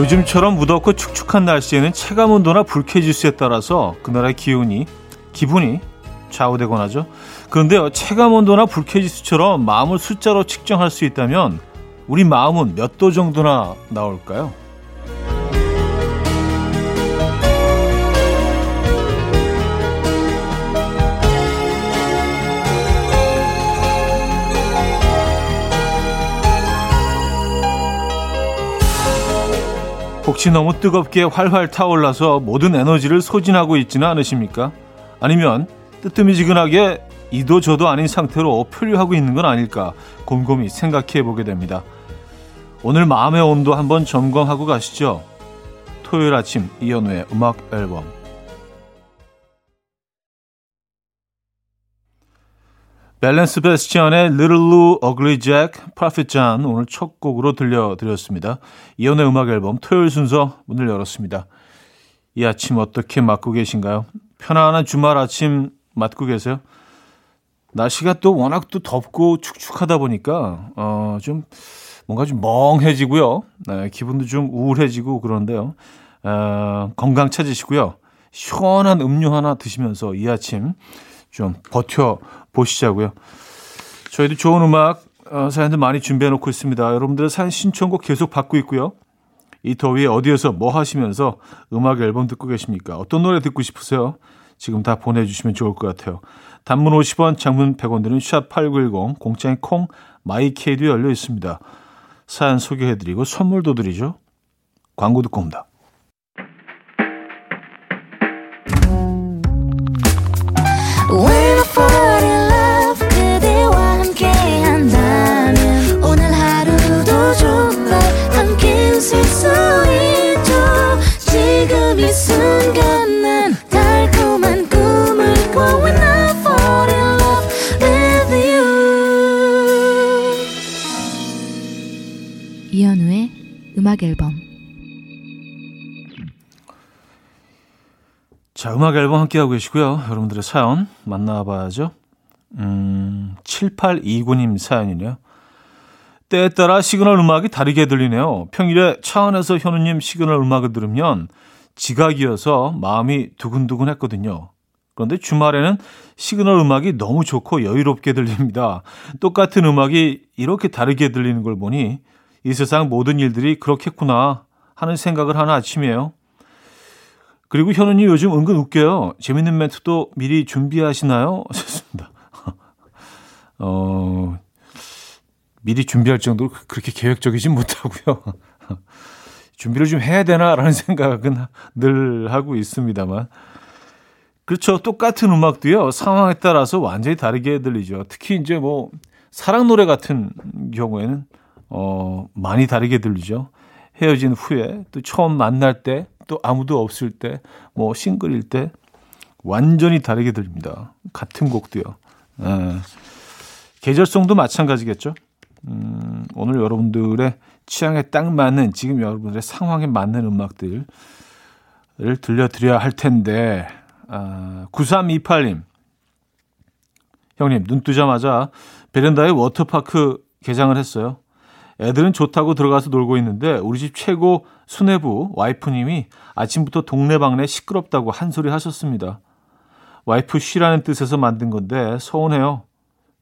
요즘처럼 무덥고 축축한 날씨에는 체감 온도나 불쾌지수에 따라서 그날의 기운이 기분이 좌우되곤 하죠. 그런데요, 체감 온도나 불쾌지수처럼 마음을 숫자로 측정할 수 있다면 우리 마음은 몇 도 정도나 나올까요? 혹시 너무 뜨겁게 활활 타올라서 모든 에너지를 소진하고 있지는 않으십니까? 아니면 뜨뜨미지근하게 이도 저도 아닌 상태로 표류하고 있는 건 아닐까 곰곰이 생각해 보게 됩니다. 오늘 마음의 온도 한번 점검하고 가시죠. 토요일 아침 이연우의 음악 앨범 밸런스 베스티언의 Little Lou, Ugly Jack, Prophet John 오늘 첫 곡으로 들려드렸습니다. 이연의 음악 앨범 토요일 순서 문을 열었습니다. 이 아침 어떻게 맞고 계신가요? 편안한 주말 아침 맞고 계세요? 날씨가 또 워낙 또 덥고 축축하다 보니까 어 좀 뭔가 좀 멍해지고요. 네, 기분도 좀 우울해지고 그런데요. 어, 건강 찾으시고요. 시원한 음료 하나 드시면서 이 아침 좀 버텨 보시자고요. 저희도 좋은 음악 어, 사연들 많이 준비해 놓고 있습니다. 여러분들의 사연 신청곡 계속 받고 있고요. 이 더위에 어디에서 뭐 하시면서 음악 앨범 듣고 계십니까? 어떤 노래 듣고 싶으세요? 지금 다 보내주시면 좋을 것 같아요. 단문 50원, 장문 100원 드는 샵8910, 공짜인 콩, 마이케이도 열려 있습니다. 사연 소개해드리고 선물도 드리죠. 광고 듣고 옵니다. 자, 음악 앨범 함께하고 계시고요. 여러분들의 사연 만나봐야죠. 음, 7829님 사연이네요. 때에 따라 시그널 음악이 다르게 들리네요. 평일에 차 안에서 현우님 시그널 음악을 들으면 지각이어서 마음이 두근두근 했거든요. 그런데 주말에는 시그널 음악이 너무 좋고 여유롭게 들립니다. 똑같은 음악이 이렇게 다르게 들리는 걸 보니 이 세상 모든 일들이 그렇겠구나 하는 생각을 하는 아침이에요. 그리고 현우님 요즘 은근 웃겨요. 재밌는 멘트도 미리 준비하시나요? 하셨습니다. 어, 미리 준비할 정도로 그렇게 계획적이진 못하고요. 준비를 좀 해야 되나라는 생각은 늘 하고 있습니다만. 그렇죠. 똑같은 음악도요, 상황에 따라서 완전히 다르게 들리죠. 특히 이제 뭐, 사랑 노래 같은 경우에는 어, 많이 다르게 들리죠. 헤어진 후에 또 처음 만날 때 또 아무도 없을 때 뭐 싱글일 때 완전히 다르게 들립니다. 같은 곡도요. 에, 계절성도 마찬가지겠죠. 음, 오늘 여러분들의 취향에 딱 맞는 지금 여러분들의 상황에 맞는 음악들을 들려드려야 할 텐데 아, 9328님 형님 눈 뜨자마자 베란다에 워터파크 개장을 했어요. 애들은 좋다고 들어가서 놀고 있는데 우리 집 최고 수뇌부 와이프님이 아침부터 동네방네 시끄럽다고 한 소리 하셨습니다. 와이프 쉬라는 뜻에서 만든 건데 서운해요.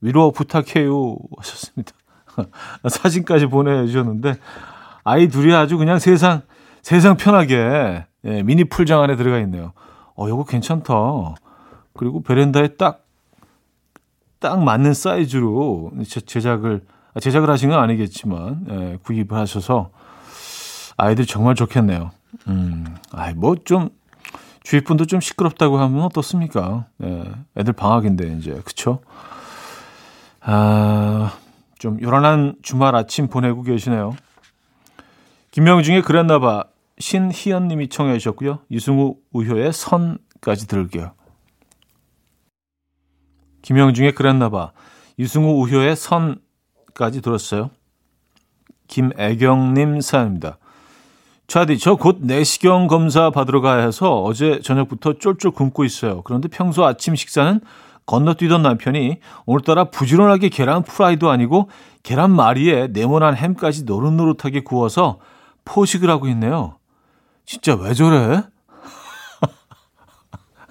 위로 부탁해요 하셨습니다. 사진까지 보내주셨는데 아이 둘이 아주 그냥 세상 세상 편하게 예, 미니 풀장 안에 들어가 있네요. 어, 이거 괜찮다. 그리고 베란다에 딱, 딱 맞는 사이즈로 제작을 제작을 하신 건 아니겠지만 예, 구입을 하셔서 아이들 정말 좋겠네요. 음, 아이 뭐좀 주위 분도 좀 시끄럽다고 하면 어떻습니까? 예, 애들 방학인데 이제 그쵸? 아, 좀 요란한 주말 아침 보내고 계시네요. 김명중의 그랬나봐 신희연님이 청해 주셨고요. 유승우 우효의 선까지 들을게요. 김영중의 그랬나봐 유승우 우효의 선 까지 들었어요. 김애경님 사연입니다. 차디, 저 곧 내시경 검사 받으러 가야 해서 어제 저녁부터 쫄쫄 굶고 있어요. 그런데 평소 아침 식사는 건너뛰던 남편이 오늘따라 부지런하게 계란 프라이도 아니고 계란말이에 네모난 햄까지 노릇노릇하게 구워서 포식을 하고 있네요. 진짜 왜 저래?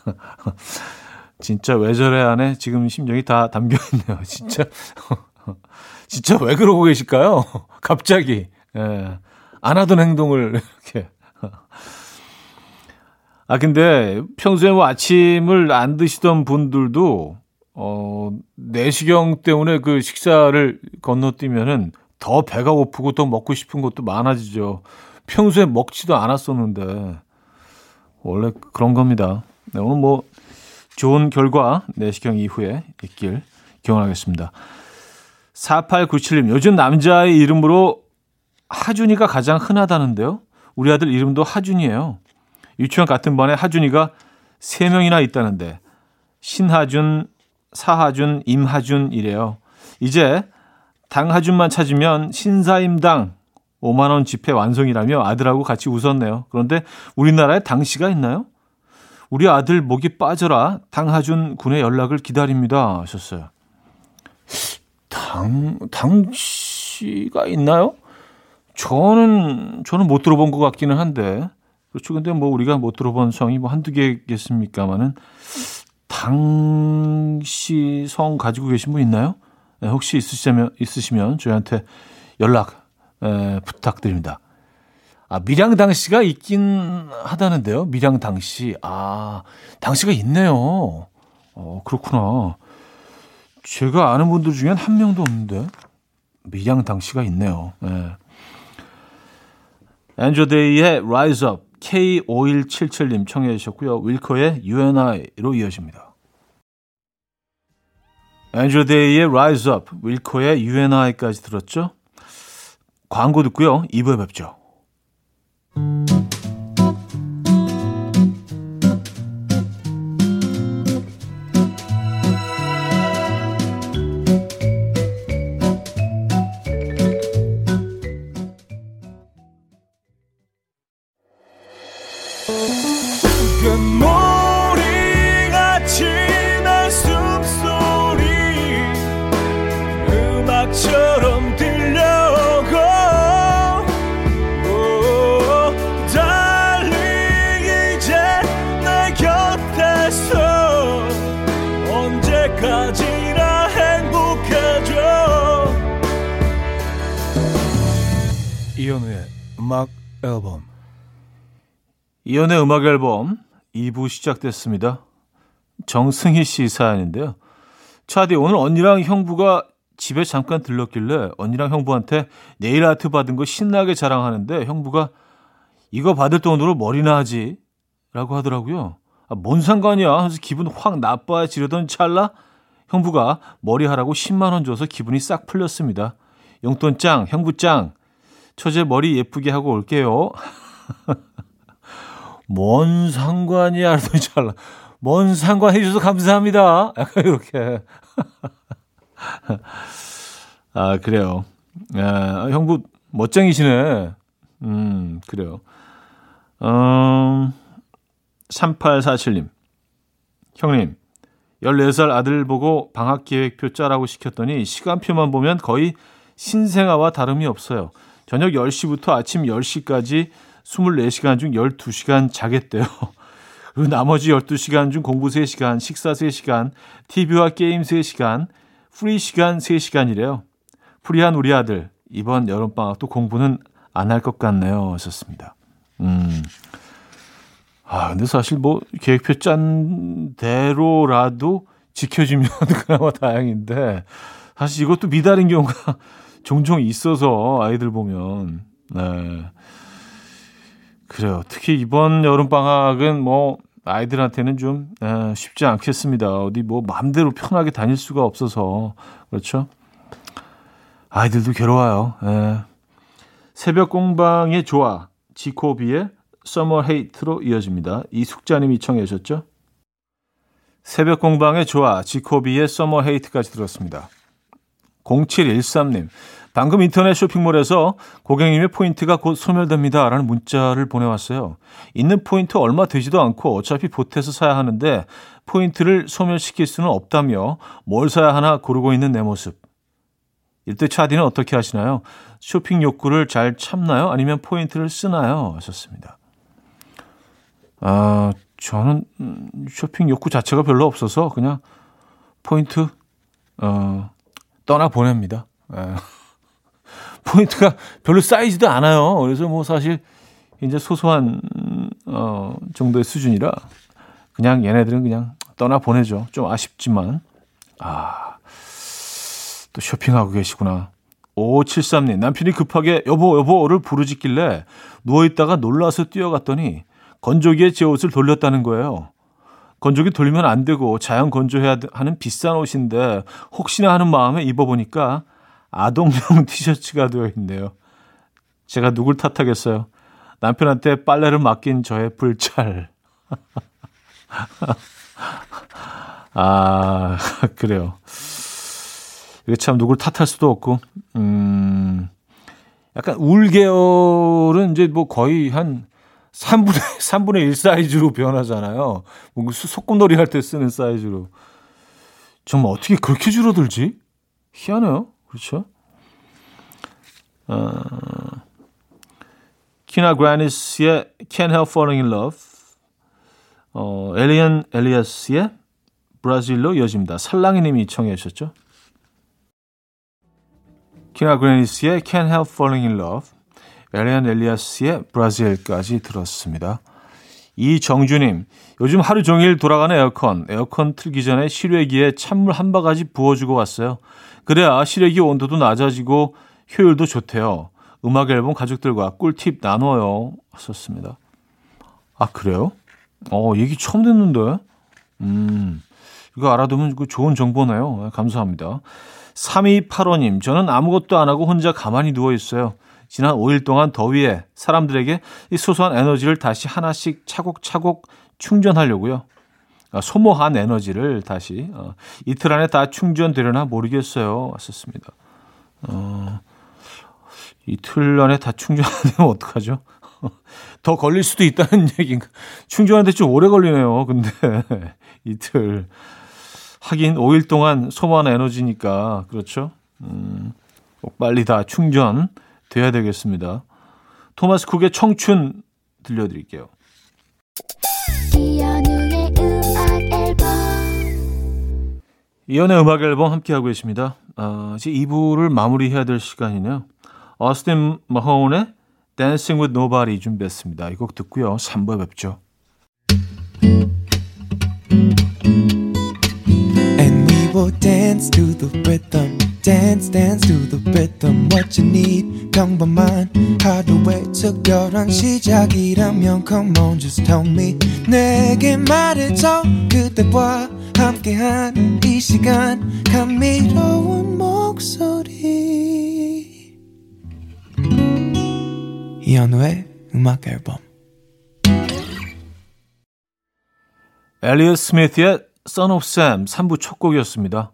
진짜 왜 저래 안에 지금 심정이 다 담겨 있네요. 진짜. 진짜 왜 그러고 계실까요? 갑자기. 예. 안 하던 행동을 이렇게. 아, 근데 평소에 뭐 아침을 안 드시던 분들도, 어, 내시경 때문에 그 식사를 건너뛰면은 더 배가 고프고 더 먹고 싶은 것도 많아지죠. 평소에 먹지도 않았었는데. 원래 그런 겁니다. 네, 오늘 뭐 좋은 결과 내시경 이후에 있길 기원하겠습니다. 4897님, 요즘 남자의 이름으로 하준이가 가장 흔하다는데요. 우리 아들 이름도 하준이에요. 유치원 같은 반에 하준이가 3명이나 있다는데 신하준, 사하준, 임하준이래요. 이제 당하준만 찾으면 신사임당 5만 원 지폐 완성이라며 아들하고 같이 웃었네요. 그런데 우리나라에 당시가 있나요? 우리 아들 목이 빠져라 당하준 군의 연락을 기다립니다 하셨어요. 당 당시가 있나요? 저는 저는 못 들어본 것 같기는 한데 그렇죠. 근데 뭐 우리가 못 들어본 성이 뭐 한두 개겠습니까마는 당시 성 가지고 계신 분 있나요? 네, 혹시 있으시면 있으시면 저희한테 연락 에, 부탁드립니다. 아, 밀양 당시가 있긴 하다는데요. 밀양 당시. 아, 당시가 있네요. 어, 그렇구나. 제가 아는 분들 중엔 한 명도 없는데. 밀양 당시가 있네요. 예. 엔조데이의 Rise Up K5177님 청해 주셨고요. 윌커의 UNI로 이어집니다. 엔조데이의 Rise Up, 윌커의 UNI까지 들었죠? 광고 듣고요. 2부에 뵙죠. 음 악 앨범 이연의 음악 앨범 2부 시작됐습니다. 정승희 씨 사연인데요. 차디 오늘 언니랑 형부가 집에 잠깐 들렀길래 언니랑 형부한테 네일 아트 받은 거 신나게 자랑하는데 형부가 이거 받을 돈으로 머리나 하지 라고 하더라고요. 아, 뭔 상관이야 하면서 기분 확 나빠지려던 찰나 형부가 머리 하라고 10만 원 줘서 기분이 싹 풀렸습니다. 용돈 짱, 형부 짱. 처제 머리 예쁘게 하고 올게요. 뭔 상관이야, 알더니 잘라. 뭔 상관 해 주셔서 감사합니다. 약간 이렇게. 아, 그래요. 아, 형부 멋쟁이시네. 음, 그래요. 음, 3847님. 형님, 14살 아들 보고 방학 계획표 짜라고 시켰더니 시간표만 보면 거의 신생아와 다름이 없어요. 저녁 10시부터 아침 10시까지 24시간 중 12시간 자겠대요. 그리고 나머지 12시간 중 공부 3시간, 식사 3시간, TV와 게임 3시간, free 시간 3시간이래요. free한 우리 아들, 이번 여름방학도 공부는 안 할 것 같네요. 하셨습니다. 음. 아, 근데 사실 뭐 계획표 짠 대로라도 지켜주면 그나마 다행인데, 사실 이것도 미달인 경우가 종종 있어서 아이들 보면 네. 그래요. 특히 이번 여름 방학은 뭐 아이들한테는 좀 에, 쉽지 않겠습니다. 어디 뭐 마음대로 편하게 다닐 수가 없어서 그렇죠. 아이들도 괴로워요. 에. 새벽 공방의 조화 지코비의 서머 헤이트로 이어집니다. 이숙자님이 청해 주셨죠? 새벽 공방의 조화 지코 비의 Summer Hate까지 들었습니다. 0713님 방금 인터넷 쇼핑몰에서 고객님의 포인트가 곧 소멸됩니다. 라는 문자를 보내왔어요. 있는 포인트 얼마 되지도 않고 어차피 보태서 사야 하는데 포인트를 소멸시킬 수는 없다며 뭘 사야 하나 고르고 있는 내 모습. 이때 차디는 어떻게 하시나요? 쇼핑 욕구를 잘 참나요? 아니면 포인트를 쓰나요? 하셨습니다. 아, 저는 음, 쇼핑 욕구 자체가 별로 없어서 그냥 포인트 어, 떠나 보냅니다. 예. 포인트가 별로 쌓이지도 않아요. 그래서 뭐 사실 이제 소소한 어, 정도의 수준이라 그냥 얘네들은 그냥 떠나 보내죠. 좀 아쉽지만 아, 또 쇼핑하고 계시구나. 5573님, 남편이 급하게 여보, 여보를 부르짖길래 누워있다가 놀라서 뛰어갔더니 건조기에 제 옷을 돌렸다는 거예요. 건조기 돌리면 안 되고 자연 건조해야 하는 비싼 옷인데 혹시나 하는 마음에 입어보니까 아동용 티셔츠가 되어 있네요. 제가 누굴 탓하겠어요. 남편한테 빨래를 맡긴 저의 불찰. 아, 그래요. 이게 참 누굴 탓할 수도 없고, 음, 약간 울 계열은 이제 뭐 거의 한 3분의, 3분의 1 사이즈로 변하잖아요. 뭐 소꿉놀이 할 때 쓰는 사이즈로. 정말 어떻게 그렇게 줄어들지? 희한해요. 그렇죠? 어, 키나 그라니스의 Can't Help Falling in Love. 어, 엘리언 엘리아스의 브라질로 이어집니다. 살랑이 님이 청해 주셨죠? 키나 그라니스의 Can't Help Falling in Love. 엘리안 엘리아스의 브라질까지 들었습니다. 이정주님, 요즘 하루 종일 돌아가는 에어컨, 에어컨 틀기 전에 실외기에 찬물 한 바가지 부어주고 왔어요. 그래야 실외기 온도도 낮아지고 효율도 좋대요. 음악 앨범 가족들과 꿀팁 나눠요. 하셨습니다. 아, 그래요? 어, 얘기 처음 듣는데? 음, 이거 알아두면 좋은 정보네요. 네, 감사합니다. 3285님, 저는 아무것도 안 하고 혼자 가만히 누워 있어요. 지난 5일 동안 더위에 사람들에게 이 소소한 에너지를 다시 하나씩 차곡차곡 충전하려고요. 아, 소모한 에너지를 다시 어, 이틀 안에 다 충전되려나 모르겠어요. 왔었습니다. 어, 이틀 안에 다 충전되면 어떡하죠? 더 걸릴 수도 있다는 얘기인가? 충전하는데 좀 오래 걸리네요. 근데 이틀 하긴 5일 동안 소모한 에너지니까 그렇죠. 음, 꼭 빨리 다 충전 돼야 되겠습니다. 토마스 쿡의 청춘 들려드릴게요. 이연의 음악 앨범 함께하고 계십니다. 어, 이제 2부를 마무리해야 될 시간이네요. 어스틴 마호운의 Dancing with Nobody 준비했습니다. 이 곡 듣고요. 3부에 뵙죠. And we will dance to the rhythm. Dance dance to the rhythm what you need. 평범한 하루의 특별한 시작이라면 come on just tell me. 내게 말해줘 그대와 함께한 이 시간. 감미로운 목소리. 이현우의 음악 앨범. 엘리엇 스미스의 Son of Sam 3부 첫 곡이었습니다.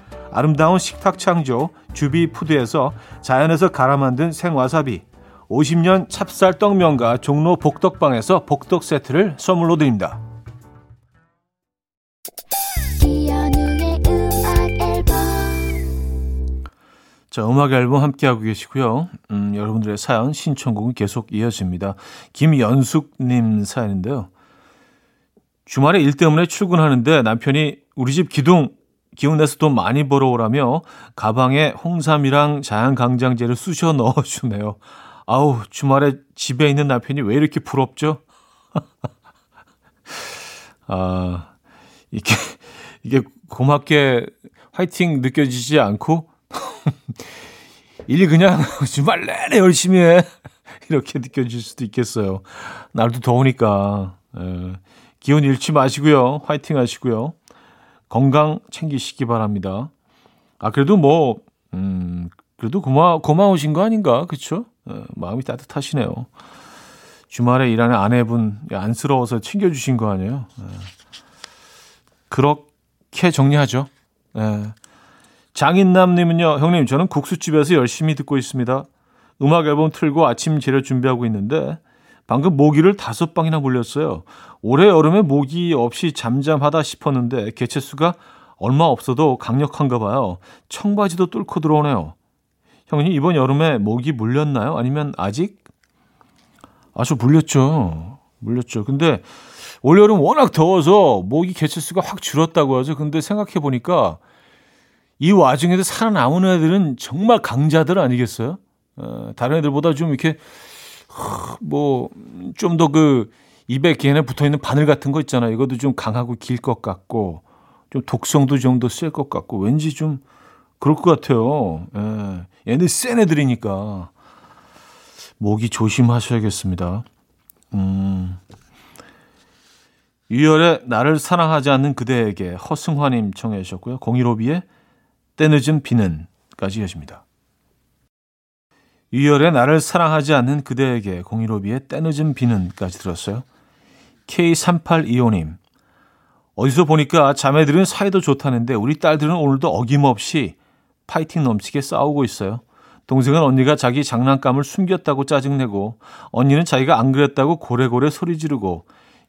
아름다운 식탁 창조 주비푸드에서 자연에서 갈아 만든 생와사비, 50년 찹쌀 떡면과 종로 복덕방에서 복덕 세트를 선물로 드립니다. 자, 음악 앨범 함께하고 계시고요. 음, 여러분들의 사연, 신청곡은 계속 이어집니다. 김연숙님 사연인데요. 주말에 일 때문에 출근하는데 남편이 우리 집 기둥 기운내서 돈 많이 벌어오라며 가방에 홍삼이랑 자양강장제를 쑤셔 넣어주네요. 아우 주말에 집에 있는 남편이 왜 이렇게 부럽죠? 아 이게 이게 고맙게 화이팅 느껴지지 않고 일 그냥 주말 내내 열심히 해 이렇게 느껴질 수도 있겠어요. 날도 더우니까 에, 기운 잃지 마시고요. 화이팅 하시고요. 건강 챙기시기 바랍니다. 아 그래도 뭐 음, 그래도 고마 고마우신 거 아닌가 그렇죠? 마음이 따뜻하시네요. 주말에 일하는 아내분 안쓰러워서 챙겨주신 거 아니에요? 에. 그렇게 정리하죠. 에. 장인남님은요, 형님, 저는 국수집에서 열심히 듣고 있습니다. 음악 앨범 틀고 아침 재료 준비하고 있는데, 방금 모기를 다섯 방이나 물렸어요. 올해 여름에 모기 없이 잠잠하다 싶었는데, 개체수가 얼마 없어도 강력한가 봐요. 청바지도 뚫고 들어오네요. 형님, 이번 여름에 모기 물렸나요? 아니면 아직? 아, 저 물렸죠. 물렸죠. 근데 올 여름 워낙 더워서 모기 개체수가 확 줄었다고 하죠. 근데 생각해 보니까 이 와중에도 살아남은 애들은 정말 강자들 아니겠어요? 어, 다른 애들보다 좀 이렇게 뭐 좀 더 그 입에 걔네 붙어 있는 바늘 같은 거 있잖아요. 이것도 좀 강하고 길 것 같고 좀 독성도 좀 더 셀 것 같고 왠지 좀 그럴 것 같아요. 예. 얘네 센 애들이니까 모기 조심하셔야겠습니다. 음. 유열의 나를 사랑하지 않는 그대에게 허승화님 청해 주셨고요. 015B의 때늦은 비는까지 이어집니다. 유열의 나를 사랑하지 않는 그대에게 015B의 때늦은 비는까지 들었어요. K3825님 어디서 보니까 자매들은 사이도 좋다는데 우리 딸들은 오늘도 어김없이 파이팅 넘치게 싸우고 있어요. 동생은 언니가 자기 장난감을 숨겼다고 짜증내고 언니는 자기가 안 그랬다고 고래고래 소리 지르고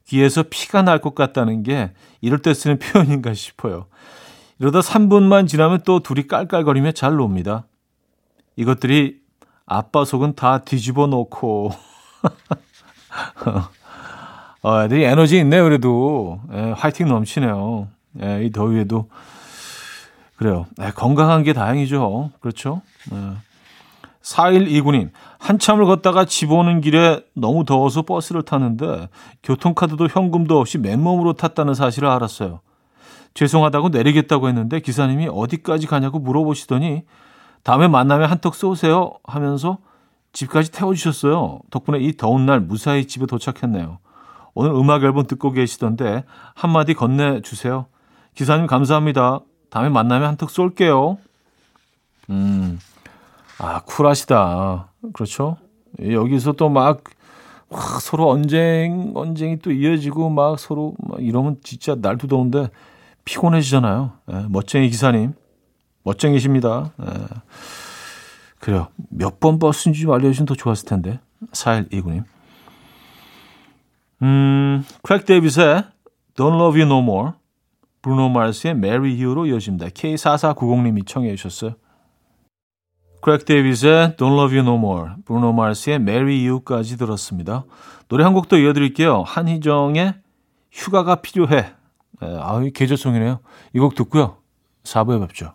귀에서 피가 날 것 같다는 게 이럴 때 쓰는 표현인가 싶어요. 이러다 3분만 지나면 또 둘이 깔깔거리며 잘 놉니다. 이것들이 아빠 속은 다 뒤집어 놓고 어, 애들이 에너지 있네요, 그래도. 예, 화이팅 넘치네요. 예, 이 더위에도. 그래요. 예, 건강한 게 다행이죠. 그렇죠. 예. 4129님, 한참을 걷다가 집 오는 길에 너무 더워서 버스를 탔는데 교통카드도 현금도 없이 맨몸으로 탔다는 사실을 알았어요. 죄송하다고 내리겠다고 했는데 기사님이 어디까지 가냐고 물어보시더니 다음에 만나면 한턱 쏘세요 하면서 집까지 태워주셨어요. 덕분에 이 더운 날 무사히 집에 도착했네요. 오늘 음악 앨범 듣고 계시던데 한마디 건네주세요. 기사님 감사합니다. 다음에 만나면 한턱 쏠게요. 음, 아, 쿨하시다. 그렇죠? 여기서 또 막, 서로 언쟁, 언쟁이 또 이어지고 막 서로 막 이러면 진짜 날도 더운데 피곤해지잖아요. 예, 멋쟁이 기사님. 멋쟁이십니다. 예. 그래요. 몇 번 버스인지 좀 알려주시면 더 좋았을 텐데. 4129님. 음, Craig David의 Don't Love You No More, Bruno Mars의 Marry You로 이어집니다. K4490님이 청해 주셨어요. Craig David의 Don't Love You No More, Bruno Mars의 Marry You까지 들었습니다. 노래 한 곡 더 이어드릴게요. 한희정의 휴가가 필요해. 네, 아유, 계절송이네요. 이 곡 듣고요. 4부에 뵙죠.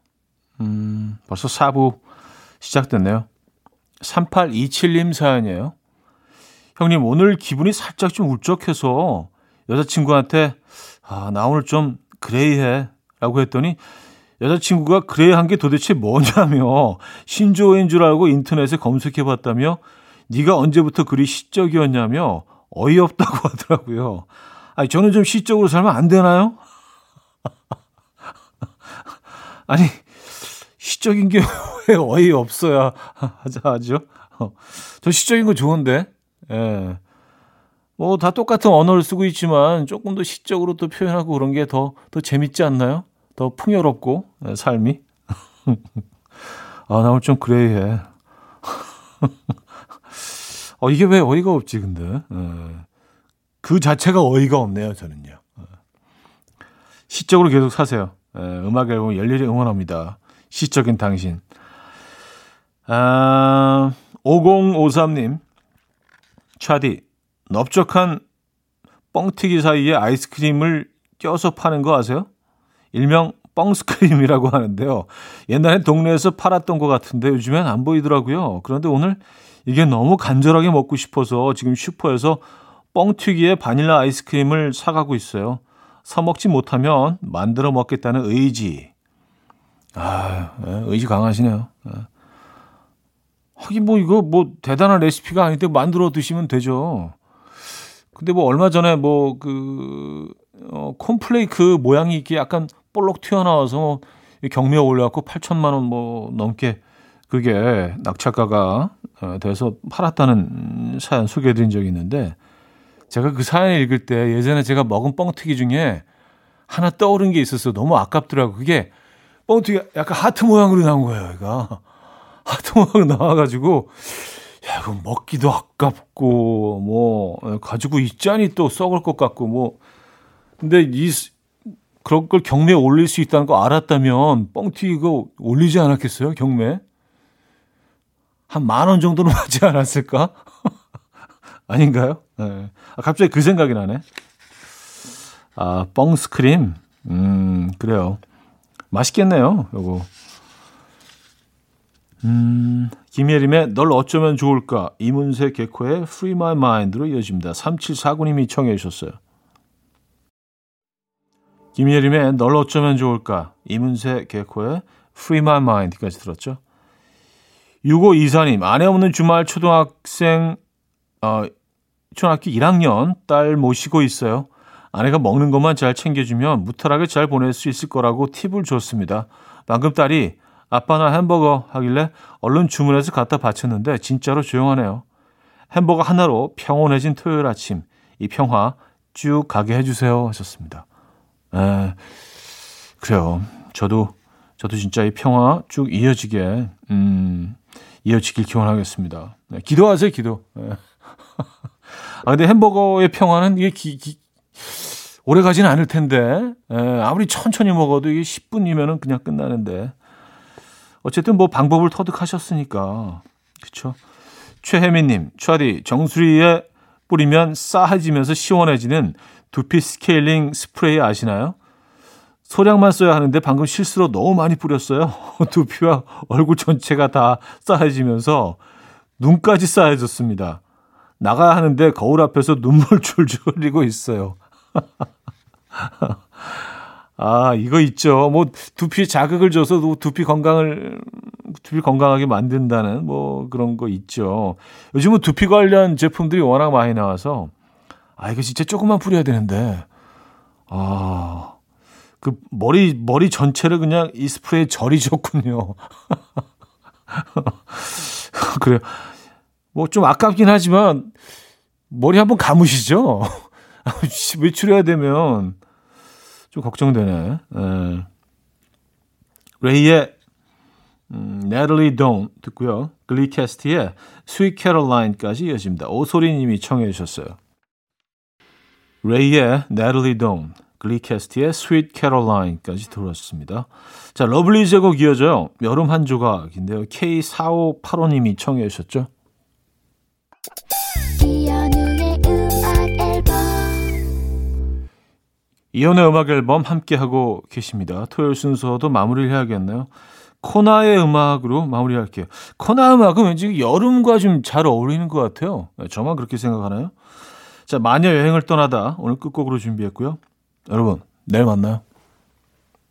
음, 벌써 4부 시작됐네요. 3827님 사연이에요. 형님, 오늘 기분이 살짝 좀 울적해서 여자친구한테, 아, 나 오늘 좀 그레이해. 라고 했더니 여자친구가 그레이한 게 도대체 뭐냐며 신조어인 줄 알고 인터넷에 검색해 봤다며 네가 언제부터 그리 시적이었냐며 어이없다고 하더라고요. 아니, 저는 좀 시적으로 살면 안 되나요? 아니, 시적인 게왜 어이 없어야 하자 하죠? 어, 저 시적인 거 좋은데, 예. 뭐, 다 똑같은 언어를 쓰고 있지만 조금 더 시적으로 또 표현하고 그런 게 더, 더 재밌지 않나요? 더 풍요롭고, 예, 삶이. 아, 나 오늘 좀 그래해. 어, 이게 왜 어이가 없지, 근데. 예. 그 자체가 어이가 없네요, 저는요. 예. 시적으로 계속 사세요. 예, 음악 앨범 열렬히 응원합니다. 시적인 당신. 아, 5053님. 차디, 넓적한 뻥튀기 사이에 아이스크림을 껴서 파는 거 아세요? 일명 뻥스크림이라고 하는데요. 옛날엔 동네에서 팔았던 것 같은데 요즘엔 안 보이더라고요. 그런데 오늘 이게 너무 간절하게 먹고 싶어서 지금 슈퍼에서 뻥튀기에 바닐라 아이스크림을 사가고 있어요. 사 먹지 못하면 만들어 먹겠다는 의지. 아, 예, 의지 강하시네요. 예. 하긴 뭐 이거 뭐 대단한 레시피가 아닌데 만들어 드시면 되죠. 근데 뭐 얼마 전에 뭐 그 어, 콘플레이크 모양이 이렇게 약간 볼록 튀어나와서 경매에 올려갖고 8천만 원 뭐 넘게 그게 낙찰가가 어, 돼서 팔았다는 사연 소개해드린 적이 있는데 제가 그 사연 읽을 때 예전에 제가 먹은 뻥튀기 중에 하나 떠오른 게 있었어. 너무 아깝더라고. 그게 뻥튀기 약간 하트 모양으로 나온 거예요. 얘가 하트 모양으로 나와가지고 야 이거 먹기도 아깝고 뭐 가지고 있자니 또 썩을 것 같고 뭐 근데 이 그런 걸 경매에 올릴 수 있다는 거 알았다면 뻥튀기 이거 올리지 않았겠어요 경매 한 만 원 정도는 하지 않았을까 아닌가요? 네. 아, 갑자기 그 생각이 나네. 아, 뻥스크림. 음, 그래요. 맛있겠네요, 요거. 음, 김예림의 널 어쩌면 좋을까? 이문세 개코의 Free My Mind로 이어집니다. 3749님이 청해 주셨어요. 김예림의 널 어쩌면 좋을까? 이문세 개코의 Free My Mind까지 들었죠. 6524님, 아내 없는 주말 초등학생, 어, 초등학교 1학년 딸 모시고 있어요. 아내가 먹는 것만 잘 챙겨주면 무탈하게 잘 보낼 수 있을 거라고 팁을 줬습니다. 방금 딸이 아빠 나 햄버거 하길래 얼른 주문해서 갖다 바쳤는데 진짜로 조용하네요. 햄버거 하나로 평온해진 토요일 아침 이 평화 쭉 가게 해주세요 하셨습니다. 에, 그래요. 저도 저도 진짜 이 평화 쭉 이어지게 음, 이어지길 기원하겠습니다. 네, 기도하세요 기도. 네. 아, 근데 햄버거의 평화는 이게 기, 기, 오래 가지는 않을 텐데, 에, 예, 아무리 천천히 먹어도 이게 10분이면은 그냥 끝나는데. 어쨌든 뭐 방법을 터득하셨으니까. 그쵸? 최혜민님, 차디, 정수리에 뿌리면 싸해지면서 시원해지는 두피 스케일링 스프레이 아시나요? 소량만 써야 하는데 방금 실수로 너무 많이 뿌렸어요. 두피와 얼굴 전체가 다 싸해지면서 눈까지 싸해졌습니다. 나가야 하는데 거울 앞에서 눈물 줄줄 흘리고 있어요. 아, 이거 있죠. 뭐 두피 자극을 줘서 두피 건강을 두피 건강하게 만든다는 뭐 그런 거 있죠. 요즘은 두피 관련 제품들이 워낙 많이 나와서 아, 이거 진짜 조금만 뿌려야 되는데. 아. 그 머리 머리 전체를 그냥 이 스프레이 절이줬군요. 그래요. 뭐 좀 아깝긴 하지만 머리 한번 감으시죠. 외출해야 되면 좀 걱정되네. 에. RAYE의 음, Natalie 듣고요. Glee Cast의 Sweet Caroline까지 이어집니다. 오소리님이 청해 주셨어요. RAYE의 Natalie Don't, Glee Cast의 Sweet Caroline까지 들었습니다. 자, 러블리즈 곡 이어져요. 여름 한 조각인데요. K4585님이 청해 주셨죠. 이연의 음악 앨범 함께 하고 계십니다. 토요일 순서도 마무리를 해야겠네요. 코나의 음악으로 마무리할게요. 코나 음악은 왠지 여름과 좀 잘 어울리는 것 같아요. 저만 그렇게 생각하나요? 자, 마녀 여행을 떠나다 오늘 끝곡으로 준비했고요. 여러분, 내일 만나요.